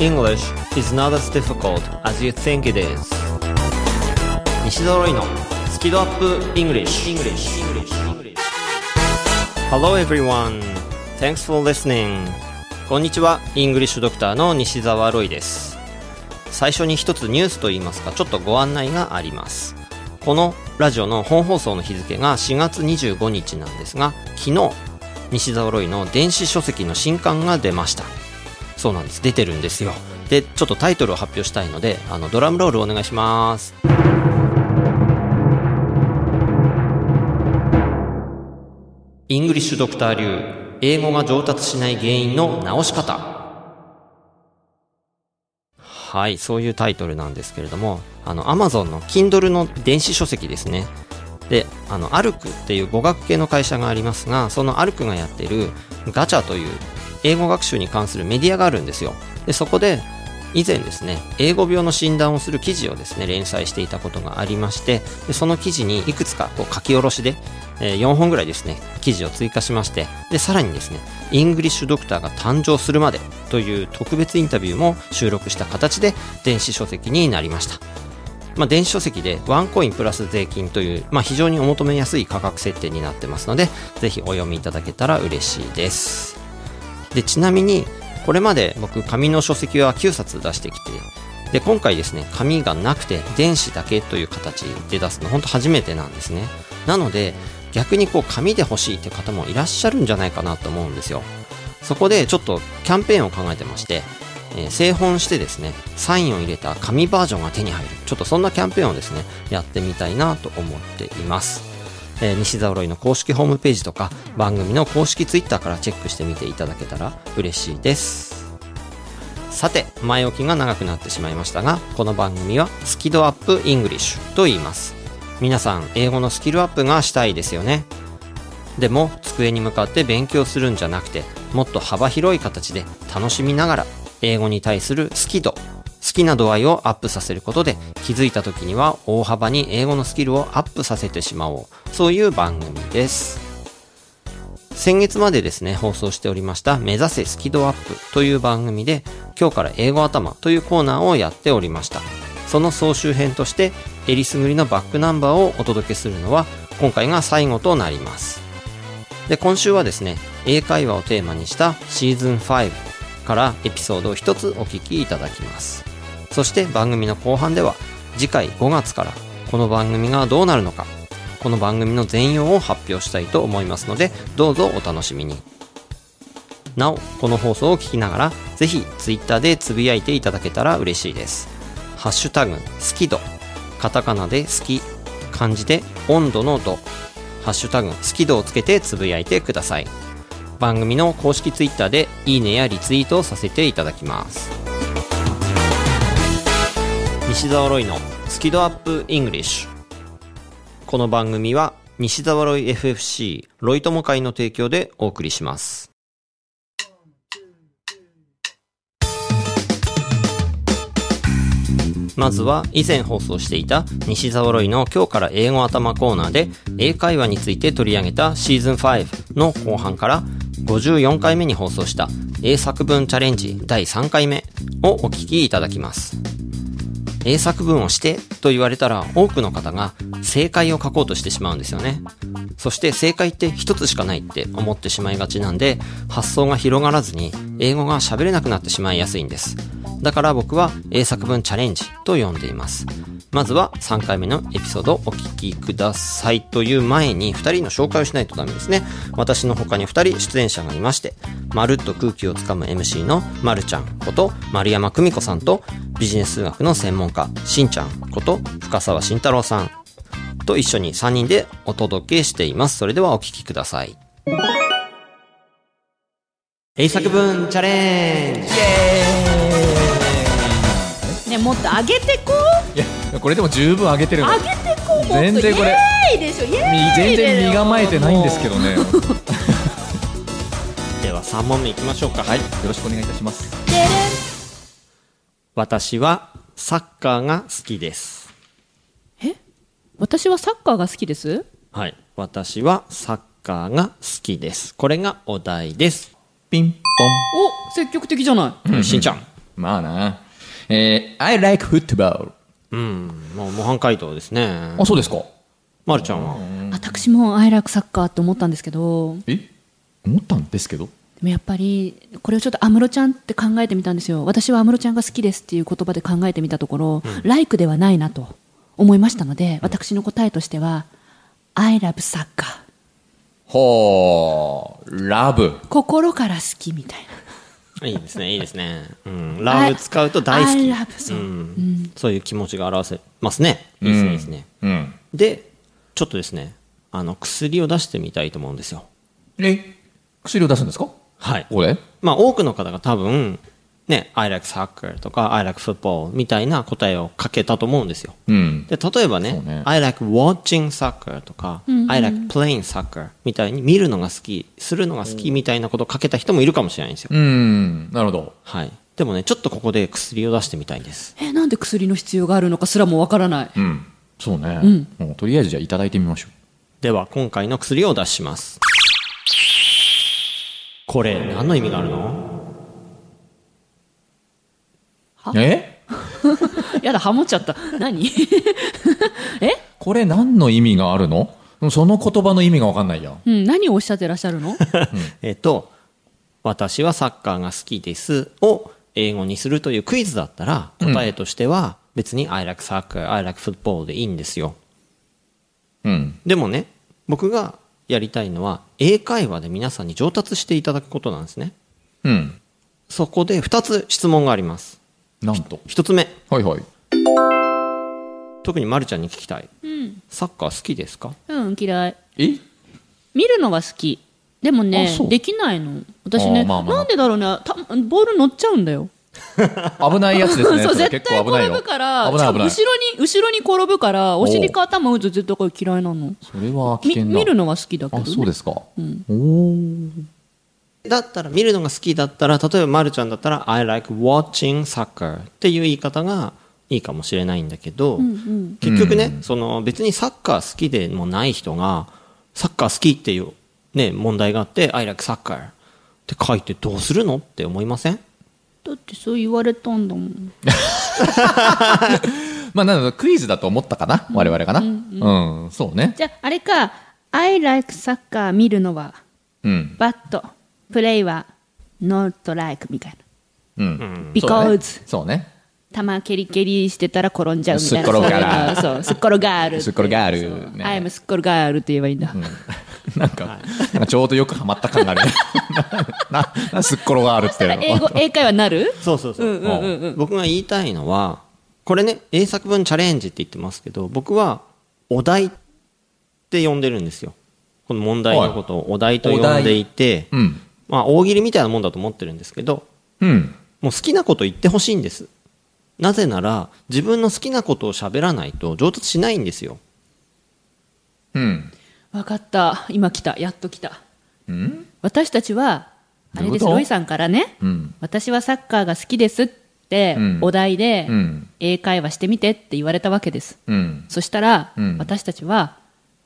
English is not as difficult as you think it is. 西澤ロイのスキドアップ English, English. Hello everyone. Thanks for listening. こんにちは。イングリッシュドクターの西澤ロイです。最初に一つニュースといいますか。ちょっとご案内があります。このラジオの本放送の日付が4月25日なんですが昨日西澤ロイの電子書籍の新刊が出ましたそうなんです。出てるんですよ。でちょっとタイトルを発表したいのであのドラムロールお願いします。イングリッシュドクター流。英語が上達しない原因の直し方。はいそういうタイトルなんですけれどもあの Amazon の Kindle の電子書籍ですね。であのアルクっていう語学系の会社がありますがそのアルクがやってるガチャという英語学習に関するメディアがあるんですよ。でそこで以前ですね英語病の診断をする記事をですね連載していたことがありましてでその記事にいくつかこう書き下ろしで、えー、4本ぐらいですね記事を追加しましてでさらにですねイングリッシュドクターが誕生するまでという特別インタビューも収録した形で電子書籍になりました。まあ、電子書籍でワンコインプラス税金という、まあ、非常にお求めやすい価格設定になってますのでぜひお読みいただけたら嬉しいです。でちなみにこれまで僕紙の書籍は9冊出してきてで今回ですね紙がなくて電子だけという形で出すの本当初めてなんですねなので逆にこう紙で欲しいって方もいらっしゃるんじゃないかなと思うんですよそこでちょっとキャンペーンを考えてましてえー、製本してですね、サインを入れた紙バージョンが手に入る。ちょっとそんなキャンペーンをですね、やってみたいなと思っています。えー、西沢ロイの公式ホームページとか番組の公式ツイッターからチェックしてみていただけたら嬉しいです。さて前置きが長くなってしまいましたがこの番組はスキドアップイングリッシュと言います。皆さん英語のスキルアップがしたいですよね。でも机に向かって勉強するんじゃなくてもっと幅広い形で楽しみながら英語に対する好き度好きな度合いをアップさせることで気づいた時には大幅に英語のスキルをアップさせてしまおう。そういう番組です。先月までですね放送しておりました目指せスキドアップという番組で今日から英語頭というコーナーをやっておりました。その総集編としてえりすぐりのバックナンバーをお届けするのは今回が最後となります。で今週はですね英会話をテーマにしたシーズン5からエピソードを一つお聞きいただきます。そして番組の後半では次回5月からこの番組がどうなるのかこの番組の全容を発表したいと思いますのでどうぞお楽しみに。なおこの放送を聞きながらぜひ Twitter でつぶやいていただけたら嬉しいです。ハッシュタグ好き度カタカナで好き漢字で温度の度ハッシュタグ好き度をつけてつぶやいてください。番組の公式 Twitter でいいねやリツイートをさせていただきます。西澤ロイのスキドアップイングリッシュこの番組は西澤ロイ FFC ロイ友会の提供でお送りしますまずは以前放送していた西澤ロイの今日から英語頭コーナーで英会話について取り上げたシーズン5の後半から54回目に放送した英作文チャレンジ第3回目をお聞きいただきます。英作文をしてと言われたら多くの方が正解を書こうとしてしまうんですよね。そして正解って一つしかないって思ってしまいがちなんで発想が広がらずに英語が喋れなくなってしまいやすいんです。だから僕は英作文チャレンジと呼んでいます。まずは3回目のエピソードをお聞きくださいという前に2人の紹介をしないとダメですね。私の他に2人出演者がいまして、まるっと空気をつかむ MC のまるちゃんこと丸山久美子さんとビジネス数学の専門家しんちゃんこと深沢慎太郎さんと一緒に3人でお届けしています。それではお聞きください。英作文チャレンジイエーイねもっと上げてこう。いやこれでも十分上げてる上げてこう全然これイエーイでしょ。イエーイ全然身構えてないんですけどね。では3問目いきましょうか。はい。よろしくお願いいたします。私はサッカーが好きです。え？私はサッカーが好きです？はい。私はサッカーが好きです。これがお題です。ピンポン。お積極的じゃない、しんちゃん。まあな。えー、I like football. うん。もう模範解答ですね。あ、そうですか。まるちゃんは？私もアイラクサッカーって思ったんですけどえ？思ったんですけど？でもやっぱりこれをちょっと安室ちゃんって考えてみたんですよ私は安室ちゃんが好きですっていう言葉で考えてみたところ、ライクではないなと思いましたので私の答えとしては I love サッカーほー、ラブ。心から好きみたいないいですね、いいですね。うん。ラブ使うと大好き。Love そううん。そういう気持ちが表せますね。いいですね、いいですね。うん。で、ちょっとですね、あの、薬を出してみたいと思うんですよ。え？薬を出すんですか？はい。これ？まあ、多くの方が多分、ね、I like soccer とか I like football みたいな答えをかけたと思うんですよ。うん。で、例えばねね I like watching soccer とか、I like playing soccer みたいに見るのが好き、するのが好きみたいなことをかけた人もいるかもしれないんですよ。うん。なるほど。はい。でもね、ちょっとここで薬を出してみたいんです。えなんで薬の必要があるのかすらもわからないうん。そうね。んもうとりあえずじゃあいただいてみましょでは、今回の薬をお出しします。これ、何の意味があるの？う。え？やだハモっちゃった何？え、これ何の意味があるの？その言葉の意味がわかんないや。うん、何をおっしゃってらっしゃるの？えっと、私はサッカーが好きですを英語にするというクイズだったら、答えとしては別に I like soccer, I like football でいいんですよ。うん。でもね、僕がやりたいのは英会話で皆さんに上達していただくことなんですね。うん。そこで2つ質問があります。なんと。1つ目、はいはい。特にまるちゃんに聞きたい。うん、サッカー好きですか？うん、嫌い。え？見るのは好き。でもねできないの。私ねまあまあなんでだろうね。たボール乗っちゃうんだよ。危ないやつですね。そう絶対転ぶから後ろに後ろに転ぶからお尻か頭打つ絶対これ嫌いなの。それは危み険だ。見るのは好きだけど、あ、ね、そうですか。おーだったら、見るのが好きだったら、例えばまるちゃんだったら I like watching soccer っていう言い方がいいかもしれないんだけど、結局ね、その別にサッカー好きでもない人が、サッカー好きっていうね、問題があって、I like soccer って書いてどうするのって思いません？だってそう言われたんだもん。まあ、なので、クイズだと思ったかな我々かな。うん、そうね。じゃああれか I like サッカー見るのはうん。バットプレイは not like みたいな。うん。because そうね。球蹴り蹴りしてたら転んじゃうみたいな。すっ転がるそういうの。そうすっ転がるってすっ転がる。ね。I am すっ転がるって言えばいいんだ、なんか、なんかちょうどよくハマった感があるね。な、な、すっ転があるっていうの。英語英会話なる？そうそうそう。僕が言いたいのは、これね、英作文チャレンジって言ってますけど、僕はお題って呼んでるんですよ。この問題のことをお題と呼んでいて、うん。まあ大喜利みたいなもんだと思ってるんですけど、うん。もう好きなこと言ってほしいんです。なぜなら、自分の好きなことを喋らないと上達しないんですよ。うん。分かった今来たやっと来たうん？私たちはあれですロイさんからね、うん。私はサッカーが好きですってうんお題でうん英会話してみてって言われたわけですうん。そしたら、うん私たちは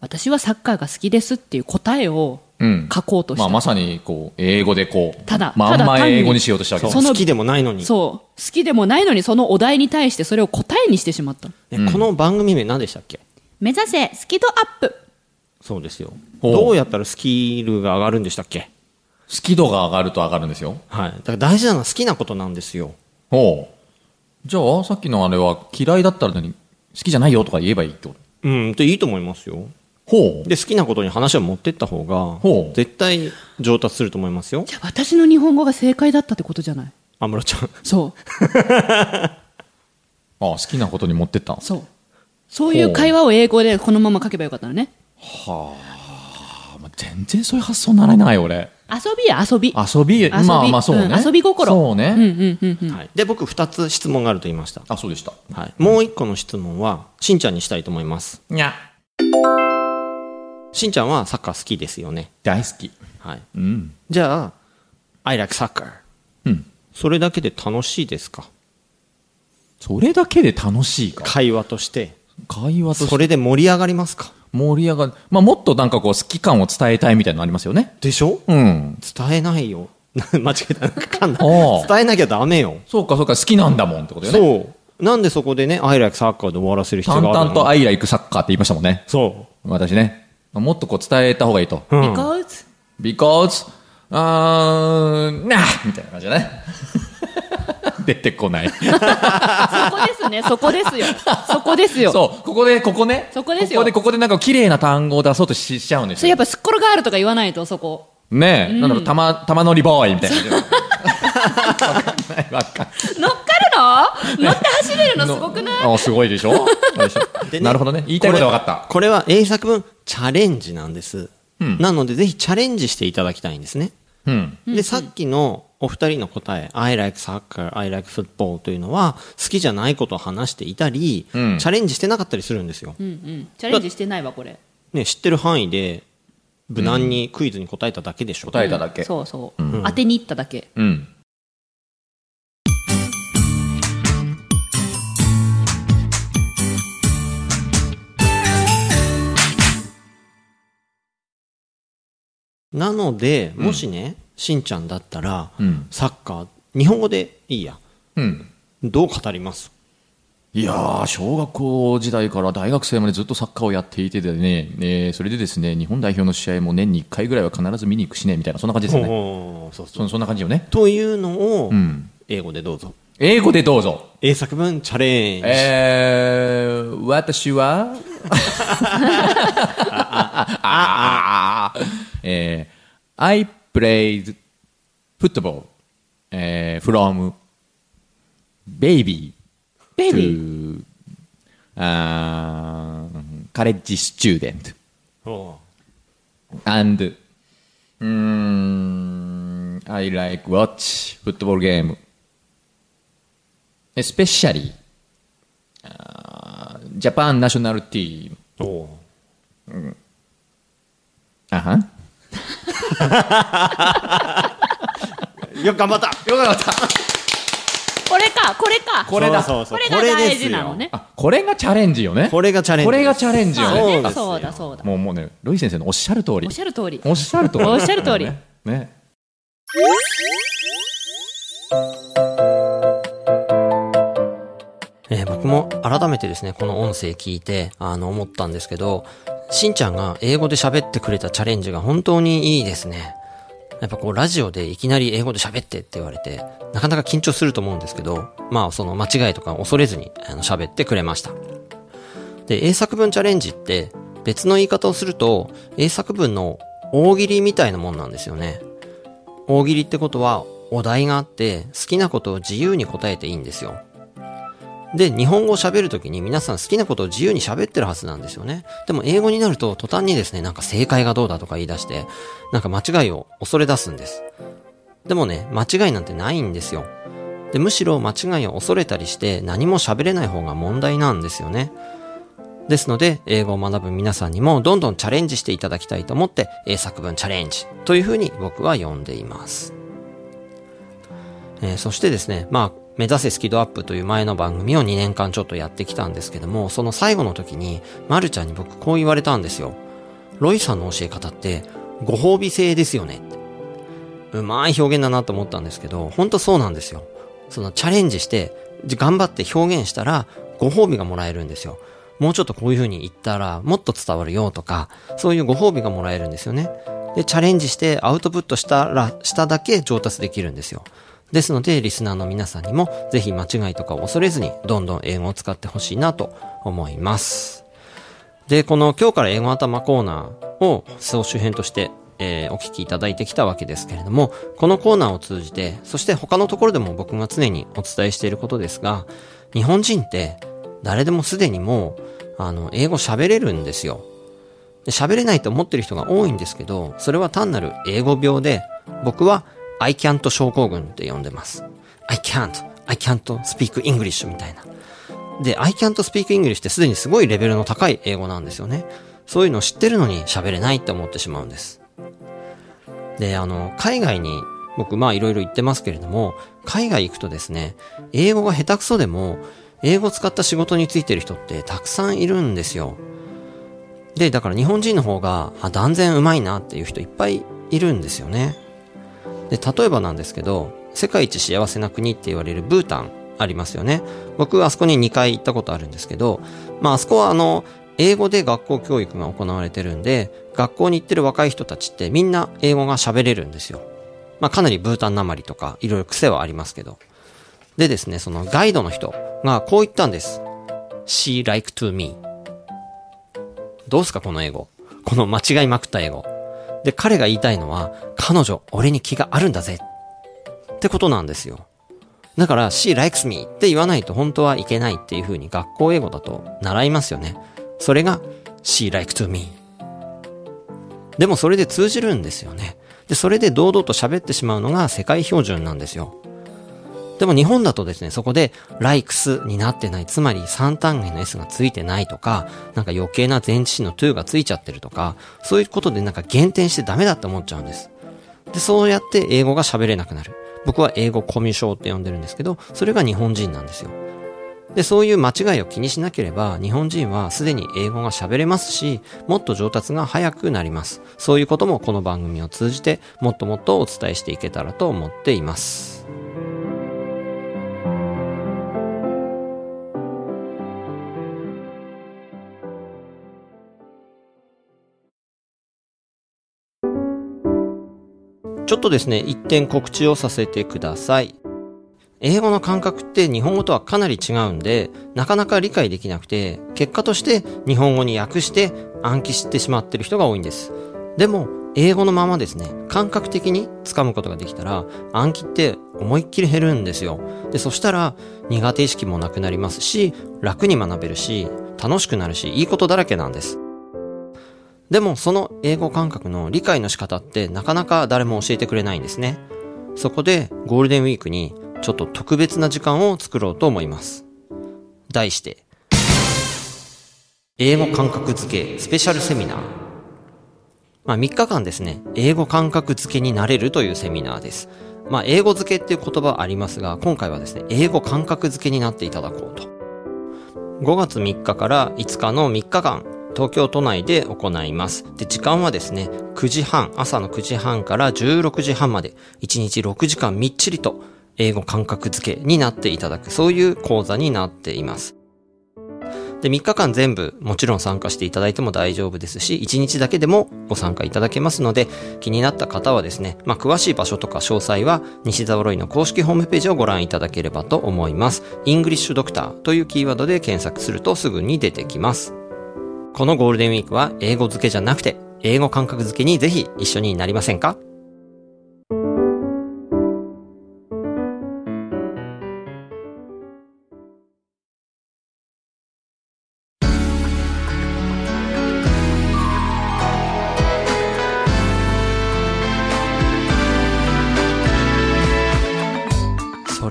私はサッカーが好きですっていう答えをうん。書こうとした、まあ、まさに、こう、英語でこう、ただまんま英語にしようとしたわけその好きでもないのに。そう好きでもないのにそのお題に対してそれを答えにしてしまったねこの番組名何でしたっけ？目指せスキドアップそうですよ。どうやったらスキルが上がるんでしたっけ？好き度が上がると上がるんですよ。はい。だから大事なのは好きなことなんですよ。ほう。じゃあ、さっきのあれは嫌いだったら何？好きじゃないよとか言えばいいってこと？うん、っていいと思いますよ。ほう。で、好きなことに話を持ってった方ほうが、絶対上達すると思いますよ。じゃあ私の日本語が正解だったってことじゃない？安室ちゃん。そう あ好きなことに持ってったん？そうそういう会話を英語でこのまま書けばよかったのねあまあ全然そういう発想にならない、俺。遊びや遊び遊び、びまあまあそうね。うん遊び心そうね。うんうんうんうんはい。で、僕2つ質問があると言いました。あ、そうでした。はい。もう1個の質問は、しんちゃんにしたいと思います。にゃ。しんちゃんはサッカー好きですよね。大好き。はい。うん。じゃあ、I like soccer。うん。それだけで楽しいですか？それだけで楽しいか。会話として。会話としてそれで盛り上がりますか？盛り上がる。まあもっとなんかこう好き感を伝えたいみたいなのありますよね。でしょ？うん。伝えないよ。間違えた。か噛んだおう伝えなきゃダメよ。そうかそうか好きなんだもんってことよねそう。なんでそこでね、アイライクサッカーで終わらせる必要淡があるの？々とアイライクサッカーって言いましたもんねそ私ねもっとこう伝えた方がいいと。う。うん。because? Because あーなみたいな感じだね。出てこない。そこですね、そこですよ。そこですよ。そう。ここでここね。そこですよ。ここでここでなんか綺麗な単語を出そうとししちゃうんですよ。それやっぱスッコロガールとか言わないと、そこ。ねえ、なんだろう玉玉乗りボーイみたいな。わかんないわかんないの乗って走れるのすごくない？あすごいでしょ？でねなるほどね言いたいことは分かったこれは英作文チャレンジなんです。うんなので、ぜひチャレンジしていただきたいんですね。うんで、さっきのお二人の答え、I like soccer, I like football というのは、好きじゃないことを話していたり、うんチャレンジしてなかったりするんですよ。うんうん。チャレンジしてないわ、これ。ね、知ってる範囲で、無難にクイズに答えただけでしょ。答えただけそうそう。当てに行っただけ。うんなので、もしね、しんちゃんだったら、うん。サッカー、日本語でいいや。うん。どう語ります？いやー小学校時代から大学生までずっとサッカーをやっていてでね、えーそれでですね日本代表の試合も年に1回ぐらいは必ず見に行くしねみたいなそんな感じですよねそうそう。そそんな感じよね。というのを、うん。英語でどうぞ。英語でどうぞ。英作文チャレンジ。えー、私は？ああえー I played football、えー from baby ベイビ to ー。uh, college student お and mm, I like watch football game especially uh, Japan national team よく頑張った。よかった。これか、これか。これだ。そうそうそう。これが大事なのね。あこれがチャレンジよね。これがチャレンジこれがチャレンジよね。ねそうそうだ、そうだ。もうもうねロイ先生のおっしゃる通り。おっしゃる通り。おっしゃる通り。おっしゃる通り。ね。ね。えー僕も改めてですね、この音声聞いて、あの、思ったんですけど、しんちゃんが英語で喋ってくれたチャレンジが本当にいいですね。やっぱこう、ラジオでいきなり英語で喋ってって言われて、なかなか緊張すると思うんですけど、まあ、その間違いとか恐れずに、あの、喋ってくれました。で、英作文チャレンジって、別の言い方をすると、英作文の大喜利みたいなもんなんですよね。大喜利ってことは、お題があって、好きなことを自由に答えていいんですよ。で、日本語を喋るときに皆さん好きなことを自由に喋ってるはずなんですよね。でも英語になると途端にですね、なんか正解がどうだとか言い出して、なんか間違いを恐れ出すんです。でもね、間違いなんてないんですよ。で、むしろ間違いを恐れたりして何も喋れない方が問題なんですよね。ですので、英語を学ぶ皆さんにもどんどんチャレンジしていただきたいと思って、英作文チャレンジというふうに僕は呼んでいます。えーそしてですね、まあ、目指せスキドアップという前の番組を2年間ちょっとやってきたんですけども、その最後の時に、まるちゃんに僕こう言われたんですよ。ロイさんの教え方って、ご褒美制ですよね。うまい表現だなと思ったんですけど、本当そうなんですよ。そのチャレンジして、頑張って表現したら、ご褒美がもらえるんですよ。もうちょっとこういう風に言ったら、もっと伝わるよとか、そういうご褒美がもらえるんですよね。で、チャレンジしてアウトプットしたら、しただけ上達できるんですよ。ですので、リスナーの皆さんにも、ぜひ間違いとかを恐れずに、どんどん英語を使ってほしいなと思います。で、この今日から英語頭コーナーを総集編として、えーお聞きいただいてきたわけですけれども、このコーナーを通じて、そして他のところでも僕が常にお伝えしていることですが、日本人って誰でもすでにもう、あの、英語喋れるんですよ。喋れないと思ってる人が多いんですけど、それは単なる英語病で、僕は I can't 症候群って呼んでます。I can't, I can't speak English みたいな。で、I can't speak English ってすでにすごいレベルの高い英語なんですよね。そういうのを知ってるのに喋れないって思ってしまうんです。で、あの、海外に僕まあいろいろ言ってますけれども、海外行くとですね、英語が下手くそでも、英語を使った仕事についてる人ってたくさんいるんですよ。で、だから日本人の方が、あ、断然うまいなっていう人いっぱいいるんですよね。で、例えばなんですけど、世界一幸せな国って言われるブータンありますよね。僕、あそこに2回行ったことあるんですけど、まあ、あそこはあの、英語で学校教育が行われてるんで、学校に行ってる若い人たちってみんな英語が喋れるんですよ。まあ、かなりブータンなまりとか、いろいろ癖はありますけど。でですね、そのガイドの人がこう言ったんです。She like to me. どうすかこの英語。この間違いまくった英語。で、彼が言いたいのは、彼女、俺に気があるんだぜ。ってことなんですよ。だから、she likes me って言わないと本当はいけないっていう風に学校英語だと習いますよね。それが she like to me。でもそれで通じるんですよね。で、それで堂々と喋ってしまうのが世界標準なんですよ。でも日本だとですね、そこで likes になってない、つまり3単元の s がついてないとか、なんか余計な前置詞の to がついちゃってるとか、そういうことでなんか減点してダメだって思っちゃうんです。で、そうやって英語が喋れなくなる。僕は英語コミュ障って呼んでるんですけど、それが日本人なんですよ。で、そういう間違いを気にしなければ、日本人はすでに英語が喋れますし、もっと上達が早くなります。そういうこともこの番組を通じて、もっともっとお伝えしていけたらと思っています。ちょっとですね、一点告知をさせてください。英語の感覚って日本語とはかなり違うんで、なかなか理解できなくて、結果として日本語に訳して暗記してしまってる人が多いんです。でも、英語のままですね、感覚的に掴むことができたら、暗記って思いっきり減るんですよ。で、そしたら苦手意識もなくなりますし、楽に学べるし、楽しくなるし、いいことだらけなんです。でもその英語感覚の理解の仕方ってなかなか誰も教えてくれないんですね。そこでゴールデンウィークにちょっと特別な時間を作ろうと思います。題して、英語感覚付けスペシャルセミナー。まあ3日間ですね、英語感覚付けになれるというセミナーです。まあ英語付けっていう言葉ありますが、今回はですね、英語感覚付けになっていただこうと。5月3日から5日の3日間、東京都内で行います。で、時間はですね、9時半、朝の9時半から16時半まで、1日6時間みっちりと、英語感覚付けになっていただく、そういう講座になっています。で、3日間全部もちろん参加していただいても大丈夫ですし、1日だけでもご参加いただけますので、気になった方はですね、まあ、詳しい場所とか詳細は、西沢ロイの公式ホームページをご覧いただければと思います。イングリッシュドクターというキーワードで検索するとすぐに出てきます。このゴールデンウィークは英語付けじゃなくて、英語感覚付けにぜひ一緒になりませんか？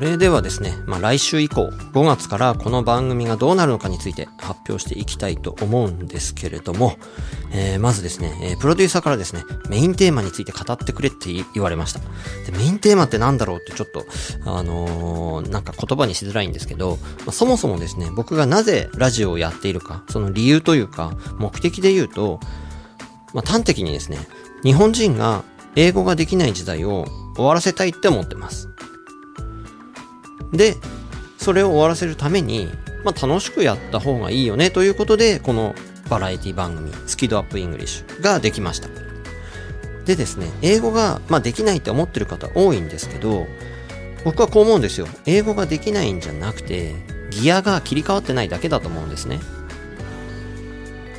それではですね、まあ、来週以降、5月からこの番組がどうなるのかについて発表していきたいと思うんですけれども、えー、まずですね、えー、プロデューサーからですね、メインテーマについて語ってくれって言われました。で、メインテーマって何だろうってちょっと、あのー、なんか言葉にしづらいんですけど、まあ、そもそもですね、僕がなぜラジオをやっているか、その理由というか、目的で言うと、まあ、端的にですね、日本人が英語ができない時代を終わらせたいって思ってます。で、それを終わらせるために、まあ、楽しくやった方がいいよねということで、このバラエティ番組、スキドアップイングリッシュができました。でですね、英語が、まあ、できないって思ってる方多いんですけど、僕はこう思うんですよ。英語ができないんじゃなくて、ギアが切り替わってないだけだと思うんですね。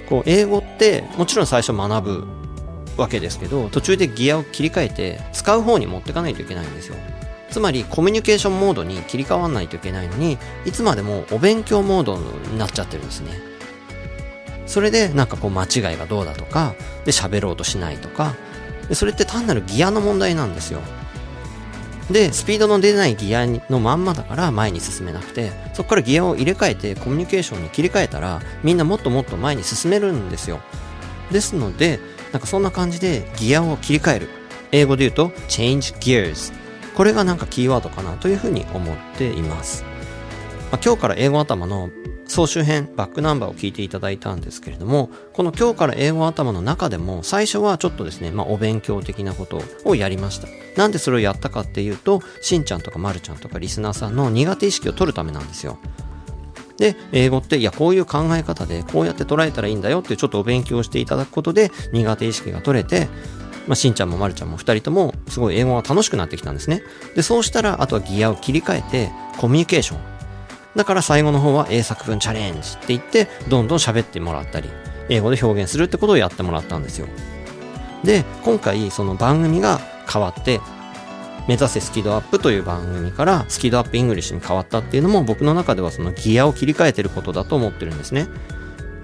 こう、英語ってもちろん最初学ぶわけですけど、途中でギアを切り替えて使う方に持ってかないといけないんですよ。つまりコミュニケーションモードに切り替わらないといけないのにいつまでもお勉強モードになっちゃってるんですね。それでなんかこう間違いがどうだとかで喋ろうとしないとかそれって単なるギアの問題なんですよ。でスピードの出ないギアのまんまだから前に進めなくてそこからギアを入れ替えてコミュニケーションに切り替えたらみんなもっともっと前に進めるんですよ。ですのでなんかそんな感じでギアを切り替える。英語で言うと change gears これがなんかキーワードかなというふうに思っています。まあ、今日から英語頭の総集編、バックナンバーを聞いていただいたんですけれども、この今日から英語頭の中でも、最初はちょっとですね、まあ、お勉強的なことをやりました。なんでそれをやったかっていうと、しんちゃんとかまるちゃんとかリスナーさんの苦手意識を取るためなんですよ。で、英語って、いや、こういう考え方で、こうやって捉えたらいいんだよってちょっとお勉強していただくことで、苦手意識が取れて、まあ、しんちゃんもまるちゃんも二人とも、すごい英語が楽しくなってきたんですね。で、そうしたら、あとはギアを切り替えて、コミュニケーション。だから最後の方は英作文チャレンジって言って、どんどん喋ってもらったり、英語で表現するってことをやってもらったんですよ。で、今回、その番組が変わって、目指せスキドアップという番組からスキドアップイングリッシュに変わったっていうのも僕の中ではそのギアを切り替えてることだと思ってるんですね。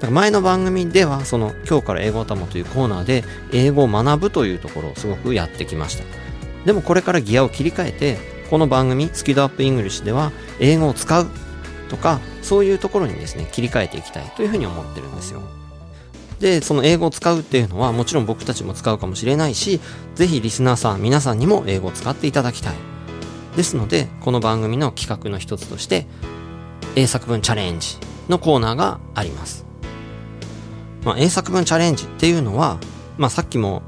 だから前の番組ではその今日から英語たもというコーナーで英語を学ぶというところをすごくやってきました。でもこれからギアを切り替えてこの番組スキドアップイングリッシュでは英語を使うとかそういうところにですね切り替えていきたいというふうに思ってるんですよ。で、その英語を使うっていうのはもちろん僕たちも使うかもしれないし、ぜひリスナーさん皆さんにも英語を使っていただきたい。ですので、この番組の企画の一つとして、英作文チャレンジのコーナーがあります。まあ、英作文チャレンジっていうのは、まあ、さっきも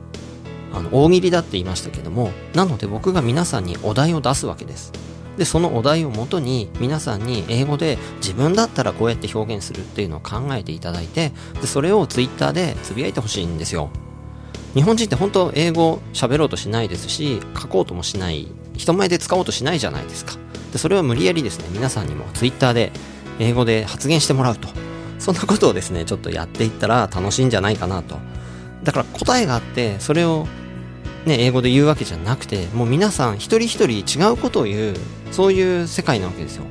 あの大喜利だって言いましたけども、なので僕が皆さんにお題を出すわけです。でそのお題をもとに皆さんに英語で自分だったらこうやって表現するっていうのを考えていただいてでそれをツイッターでつぶやいてほしいんですよ。日本人って本当英語喋ろうとしないですし書こうともしない人前で使おうとしないじゃないですか。でそれを無理やりですね皆さんにもツイッターで英語で発言してもらうと。そんなことをですねちょっとやっていったら楽しいんじゃないかなとだから答えがあってそれをね、英語で言うわけじゃなくて、もう皆さん一人一人違うことを言う、そういう世界なわけですよ。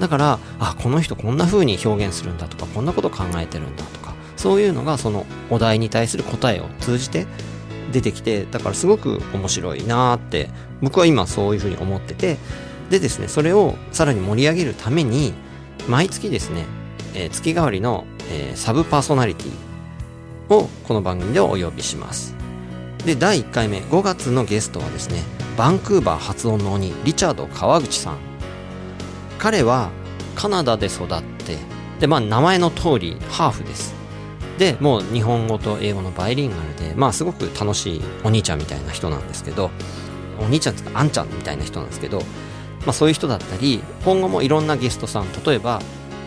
だから、あ、この人こんな風に表現するんだとか、こんなこと考えてるんだとか、そういうのがそのお題に対する答えを通じて出てきて、だからすごく面白いなーって、僕は今そういう風に思ってて、でですね、それをさらに盛り上げるために、毎月ですね、えー、月替わりの、えー、サブパーソナリティをこの番組でお呼びします。で第1回目5月のゲストはですねバンクーバー発音の鬼リチャード川口さん彼はカナダで育ってでまあ名前の通りハーフですでもう日本語と英語のバイリンガルでまあすごく楽しいお兄ちゃんみたいな人なんですけどお兄ちゃんですかあんちゃんみたいな人なんですけどまあそういう人だったり今後もいろんなゲストさん例えば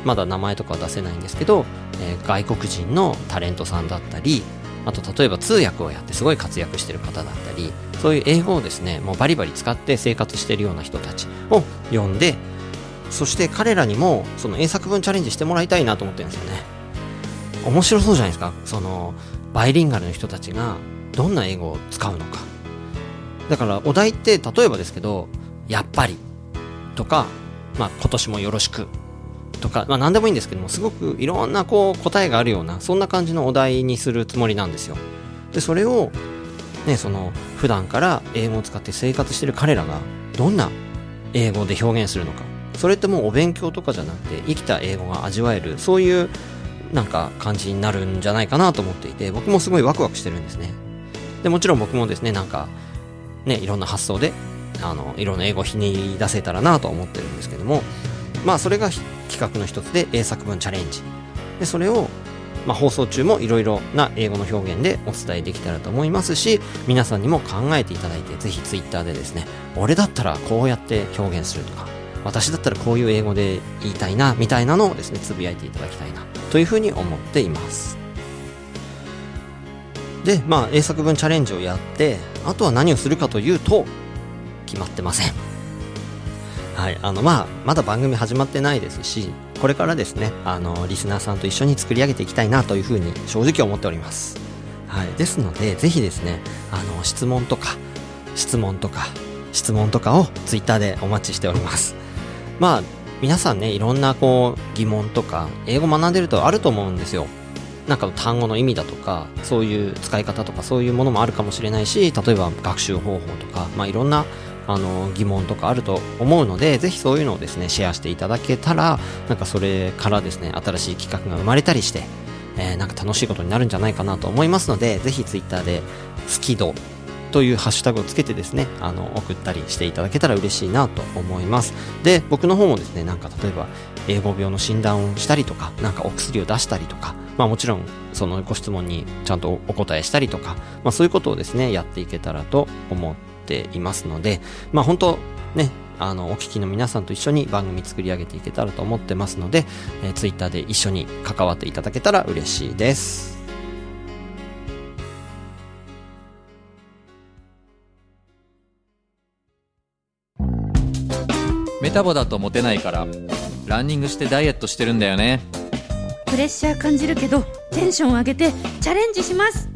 まだ名前とかは出せないんですけど、えー、外国人のタレントさんだったりあと例えば通訳をやってすごい活躍してる方だったりそういう英語をですねもうバリバリ使って生活してるような人たちを呼んでそして彼らにもその英作文チャレンジしてもらいたいなと思ってるんですよね。面白そうじゃないですか。そのバイリンガルの人たちがどんな英語を使うのか。だからお題って例えばですけどやっぱりとか、まあ、今年もよろしくとか、まあ、何でもいいんですけどもすごくいろんなこう答えがあるようなそんな感じのお題にするつもりなんですよ。でそれをねその普段から英語を使って生活してる彼らがどんな英語で表現するのか。それってもうお勉強とかじゃなくて生きた英語が味わえるそういうなんか感じになるんじゃないかなと思っていて僕もすごいワクワクしてるんですね。でもちろん僕もですねなんかねいろんな発想であのいろんな英語をひねり出せたらなと思ってるんですけどもまあそれが企画の一つで英作文チャレンジ。でそれをまあ、放送中もいろいろな英語の表現でお伝えできたらと思いますし皆さんにも考えていただいてぜひ Twitter でですね俺だったらこうやって表現するとか私だったらこういう英語で言いたいなみたいなのをですねつぶやいていただきたいなというふうに思っています。でまあ英作文チャレンジをやってあとは何をするかというと決まってません。はい、あのまあまだ番組始まってないですしこれからですねあのリスナーさんと一緒に作り上げていきたいなというふうに正直思っております、はい、ですのでぜひですねあの質問とか質問とか質問とかを Twitter でお待ちしております。まあ皆さんねいろんなこう疑問とか英語学んでるとあると思うんですよ。なんか単語の意味だとかそういう使い方とかそういうものもあるかもしれないし例えば学習方法とかまあいろんなあの疑問とかあると思うのでぜひそういうのをですねシェアしていただけたらなんかそれからですね新しい企画が生まれたりして、えー、なんか楽しいことになるんじゃないかなと思いますのでぜひ Twitter で好き度というハッシュタグをつけてですね、あの、送ったりしていただけたら嬉しいなと思います。で、僕の方もですね、なんか例えば、英語病の診断をしたりとか、なんかお薬を出したりとか、まあもちろん、そのご質問にちゃんとお答えしたりとか、まあそういうことをですね、やっていけたらと思っていますので、まあ本当ね、あの、お聞きの皆さんと一緒に番組作り上げていけたらと思ってますので、えー、ツイッターで一緒に関わっていただけたら嬉しいです。メタボだとモテないからランニングしてダイエットしてるんだよねプレッシャー感じるけどテンション上げてチャレンジします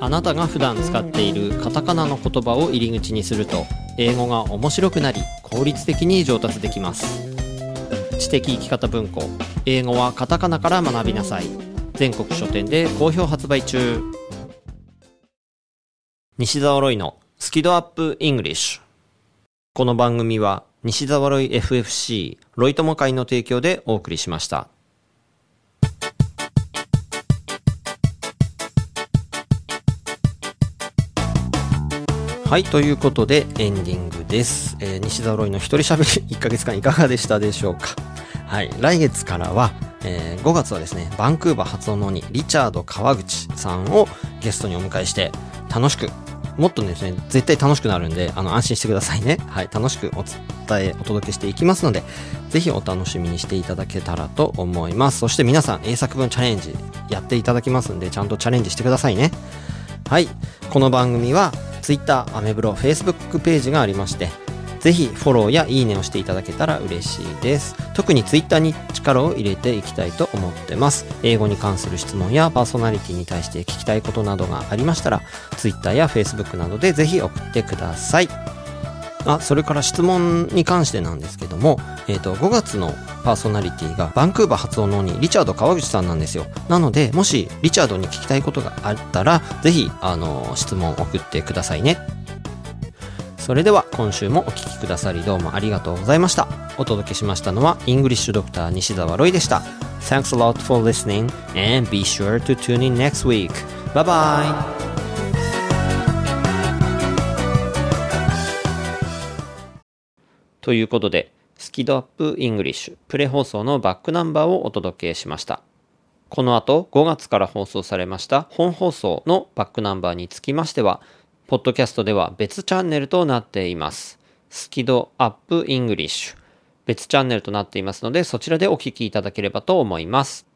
あなたが普段使っているカタカナの言葉を入り口にすると英語が面白くなり効率的に上達できます。知的生き方文庫。英語はカタカナから学びなさい。全国書店で好評発売中。西澤ロイのスキドアップイングリッシュこの番組は西澤ロイ FFC ロイ友会の提供でお送りしました。はい、ということでエンディングです。えー西澤ロイの一人喋り 1ヶ月間いかがでしたでしょうか？はい、来月からは、えー5月はですね、バンクーバー発音のにリチャード川口さんをゲストにお迎えして、楽しく、もっとですね、絶対楽しくなるんで、あの、安心してくださいね。はい、楽しくお伝え、お届けしていきますので、ぜひお楽しみにしていただけたらと思います。そして皆さん、英作文チャレンジやっていただきますんで、ちゃんとチャレンジしてくださいね。はい。この番組は Twitter、アメブロ、Facebook ページがありまして、ぜひフォローやいいねをしていただけたら嬉しいです。特に Twitter に力を入れていきたいと思ってます。英語に関する質問やパーソナリティに対して聞きたいことなどがありましたら、Twitter や Facebook などでぜひ送ってください。あ、それから質問に関してなんですけども、えっ、と、5月のパーソナリティがバンクーバー発音のにリチャード川口さんなんですよ。なので、もしリチャードに聞きたいことがあったら、ぜひ、あの、質問を送ってくださいね。それでは今週もお聞きくださりどうもありがとうございました。お届けしましたのは、イングリッシュドクター西澤ロイでした。Thanks a lot for listening and be sure to tune in next week. Bye bye! ということで、スキドアップイングリッシュプレ放送のバックナンバーをお届けしました。この後5月から放送されました本放送のバックナンバーにつきましては、ポッドキャストでは別チャンネルとなっています。スキドアップイングリッシュ別チャンネルとなっていますので、そちらでお聴きいただければと思います。